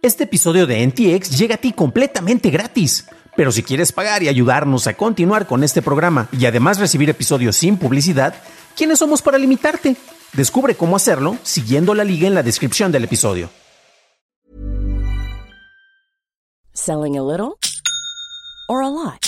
Este episodio de NTX llega a ti completamente gratis. Pero si quieres pagar y ayudarnos a continuar con este programa y además recibir episodios sin publicidad, ¿quiénes somos para limitarte? Descubre cómo hacerlo siguiendo la liga en la descripción del episodio. Selling a little or a lot?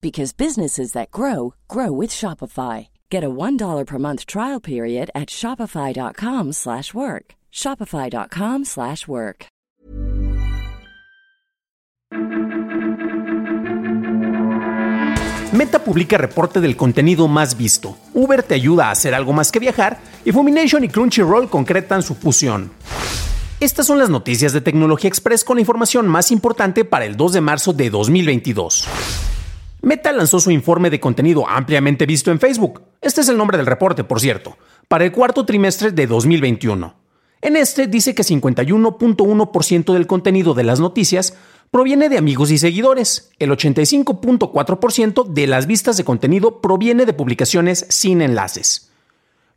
because businesses that grow grow with Shopify. Get a $1 per month trial period at shopify.com/work. shopify.com/work. Meta publica reporte del contenido más visto. Uber te ayuda a hacer algo más que viajar y Fumination y Crunchyroll concretan su fusión. Estas son las noticias de Tecnología Express con la información más importante para el 2 de marzo de 2022. Meta lanzó su informe de contenido ampliamente visto en Facebook. Este es el nombre del reporte, por cierto, para el cuarto trimestre de 2021. En este dice que 51.1% del contenido de las noticias proviene de amigos y seguidores. El 85.4% de las vistas de contenido proviene de publicaciones sin enlaces.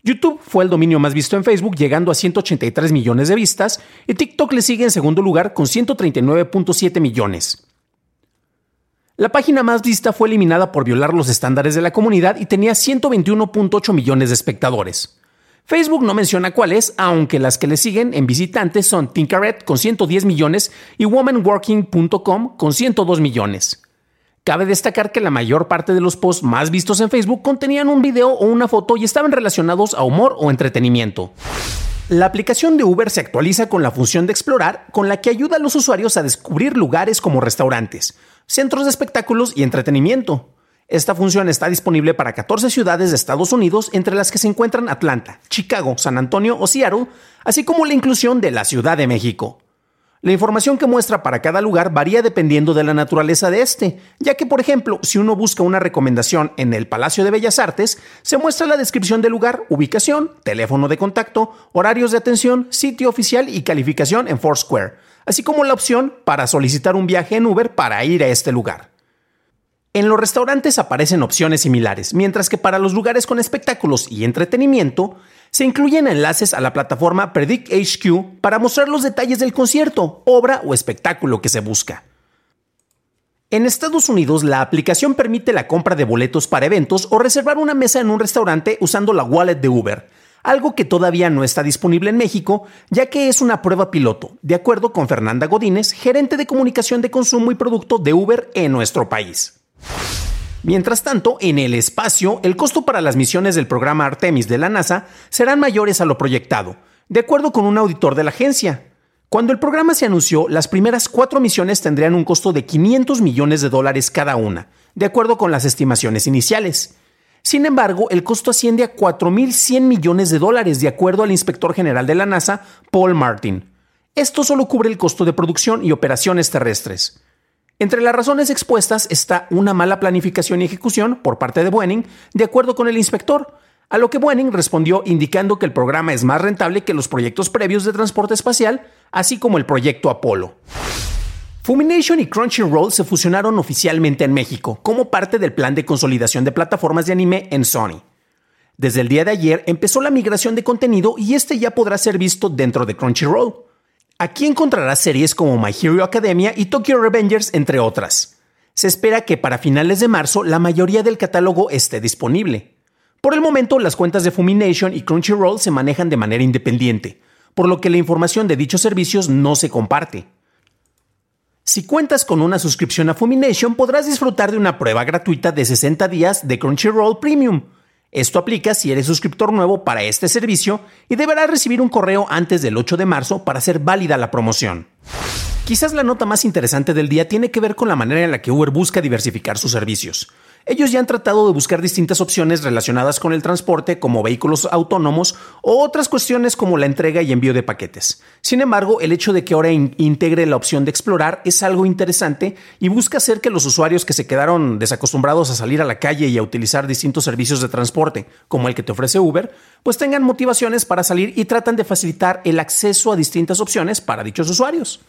YouTube fue el dominio más visto en Facebook, llegando a 183 millones de vistas, y TikTok le sigue en segundo lugar con 139.7 millones. La página más vista fue eliminada por violar los estándares de la comunidad y tenía 121.8 millones de espectadores. Facebook no menciona cuáles, aunque las que le siguen en visitantes son Tinkaret con 110 millones y womanworking.com con 102 millones. Cabe destacar que la mayor parte de los posts más vistos en Facebook contenían un video o una foto y estaban relacionados a humor o entretenimiento. La aplicación de Uber se actualiza con la función de explorar, con la que ayuda a los usuarios a descubrir lugares como restaurantes, centros de espectáculos y entretenimiento. Esta función está disponible para 14 ciudades de Estados Unidos, entre las que se encuentran Atlanta, Chicago, San Antonio o Seattle, así como la inclusión de la Ciudad de México. La información que muestra para cada lugar varía dependiendo de la naturaleza de este, ya que, por ejemplo, si uno busca una recomendación en el Palacio de Bellas Artes, se muestra la descripción del lugar, ubicación, teléfono de contacto, horarios de atención, sitio oficial y calificación en Foursquare, así como la opción para solicitar un viaje en Uber para ir a este lugar. En los restaurantes aparecen opciones similares, mientras que para los lugares con espectáculos y entretenimiento, se incluyen enlaces a la plataforma Predict HQ para mostrar los detalles del concierto, obra o espectáculo que se busca. En Estados Unidos, la aplicación permite la compra de boletos para eventos o reservar una mesa en un restaurante usando la wallet de Uber, algo que todavía no está disponible en México, ya que es una prueba piloto, de acuerdo con Fernanda Godínez, gerente de comunicación de consumo y producto de Uber en nuestro país. Mientras tanto, en el espacio, el costo para las misiones del programa Artemis de la NASA serán mayores a lo proyectado, de acuerdo con un auditor de la agencia. Cuando el programa se anunció, las primeras cuatro misiones tendrían un costo de 500 millones de dólares cada una, de acuerdo con las estimaciones iniciales. Sin embargo, el costo asciende a 4.100 millones de dólares, de acuerdo al inspector general de la NASA, Paul Martin. Esto solo cubre el costo de producción y operaciones terrestres. Entre las razones expuestas está una mala planificación y ejecución por parte de Boeing, de acuerdo con el inspector, a lo que Boeing respondió indicando que el programa es más rentable que los proyectos previos de transporte espacial, así como el proyecto Apolo. Fumination y Crunchyroll se fusionaron oficialmente en México como parte del plan de consolidación de plataformas de anime en Sony. Desde el día de ayer empezó la migración de contenido y este ya podrá ser visto dentro de Crunchyroll. Aquí encontrarás series como My Hero Academia y Tokyo Revengers, entre otras. Se espera que para finales de marzo la mayoría del catálogo esté disponible. Por el momento, las cuentas de Fumination y Crunchyroll se manejan de manera independiente, por lo que la información de dichos servicios no se comparte. Si cuentas con una suscripción a Fumination, podrás disfrutar de una prueba gratuita de 60 días de Crunchyroll Premium, esto aplica si eres suscriptor nuevo para este servicio y deberás recibir un correo antes del 8 de marzo para hacer válida la promoción. Quizás la nota más interesante del día tiene que ver con la manera en la que Uber busca diversificar sus servicios. Ellos ya han tratado de buscar distintas opciones relacionadas con el transporte, como vehículos autónomos o otras cuestiones como la entrega y envío de paquetes. Sin embargo, el hecho de que ahora integre la opción de explorar es algo interesante y busca hacer que los usuarios que se quedaron desacostumbrados a salir a la calle y a utilizar distintos servicios de transporte, como el que te ofrece Uber, pues tengan motivaciones para salir y tratan de facilitar el acceso a distintas opciones para dichos usuarios.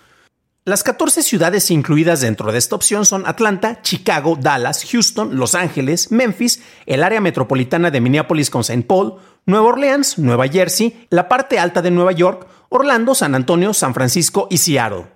Las 14 ciudades incluidas dentro de esta opción son Atlanta, Chicago, Dallas, Houston, Los Ángeles, Memphis, el área metropolitana de Minneapolis con St. Paul, Nueva Orleans, Nueva Jersey, la parte alta de Nueva York, Orlando, San Antonio, San Francisco y Seattle.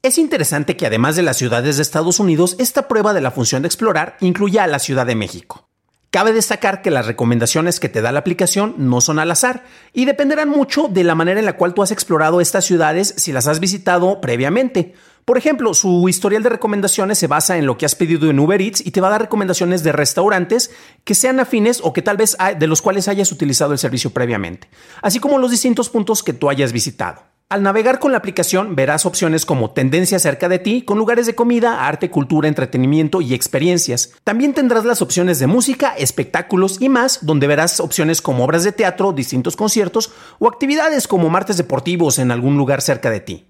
Es interesante que además de las ciudades de Estados Unidos, esta prueba de la función de explorar incluya a la Ciudad de México. Cabe destacar que las recomendaciones que te da la aplicación no son al azar y dependerán mucho de la manera en la cual tú has explorado estas ciudades si las has visitado previamente. Por ejemplo, su historial de recomendaciones se basa en lo que has pedido en Uber Eats y te va a dar recomendaciones de restaurantes que sean afines o que tal vez de los cuales hayas utilizado el servicio previamente, así como los distintos puntos que tú hayas visitado. Al navegar con la aplicación verás opciones como tendencias cerca de ti, con lugares de comida, arte, cultura, entretenimiento y experiencias. También tendrás las opciones de música, espectáculos y más, donde verás opciones como obras de teatro, distintos conciertos o actividades como martes deportivos en algún lugar cerca de ti.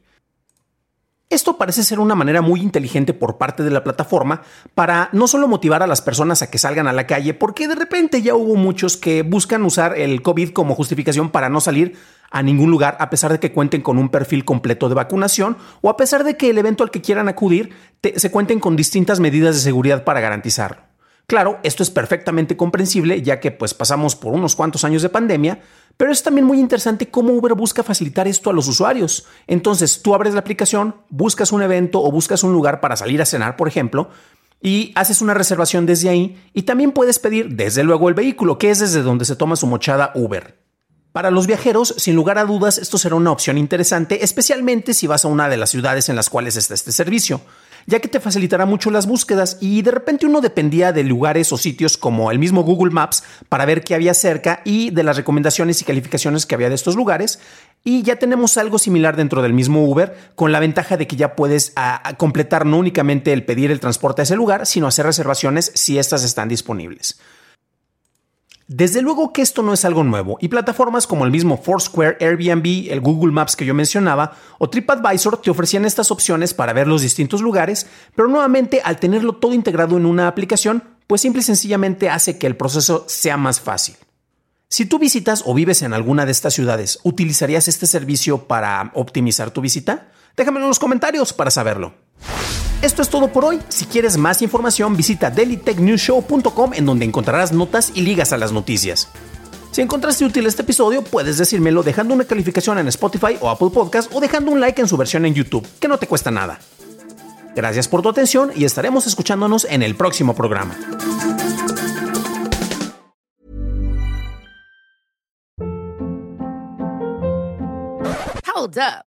Esto parece ser una manera muy inteligente por parte de la plataforma para no solo motivar a las personas a que salgan a la calle, porque de repente ya hubo muchos que buscan usar el COVID como justificación para no salir a ningún lugar a pesar de que cuenten con un perfil completo de vacunación o a pesar de que el evento al que quieran acudir se cuenten con distintas medidas de seguridad para garantizarlo. Claro, esto es perfectamente comprensible ya que pues pasamos por unos cuantos años de pandemia, pero es también muy interesante cómo Uber busca facilitar esto a los usuarios. Entonces tú abres la aplicación, buscas un evento o buscas un lugar para salir a cenar, por ejemplo, y haces una reservación desde ahí y también puedes pedir desde luego el vehículo, que es desde donde se toma su mochada Uber. Para los viajeros, sin lugar a dudas, esto será una opción interesante, especialmente si vas a una de las ciudades en las cuales está este servicio ya que te facilitará mucho las búsquedas y de repente uno dependía de lugares o sitios como el mismo Google Maps para ver qué había cerca y de las recomendaciones y calificaciones que había de estos lugares. Y ya tenemos algo similar dentro del mismo Uber, con la ventaja de que ya puedes completar no únicamente el pedir el transporte a ese lugar, sino hacer reservaciones si estas están disponibles. Desde luego que esto no es algo nuevo y plataformas como el mismo Foursquare, Airbnb, el Google Maps que yo mencionaba o TripAdvisor te ofrecían estas opciones para ver los distintos lugares, pero nuevamente al tenerlo todo integrado en una aplicación, pues simple y sencillamente hace que el proceso sea más fácil. Si tú visitas o vives en alguna de estas ciudades, ¿utilizarías este servicio para optimizar tu visita? Déjamelo en los comentarios para saberlo. Esto es todo por hoy. Si quieres más información, visita dailytechnewshow.com en donde encontrarás notas y ligas a las noticias. Si encontraste útil este episodio, puedes decírmelo dejando una calificación en Spotify o Apple Podcast o dejando un like en su versión en YouTube, que no te cuesta nada. Gracias por tu atención y estaremos escuchándonos en el próximo programa. Hold up.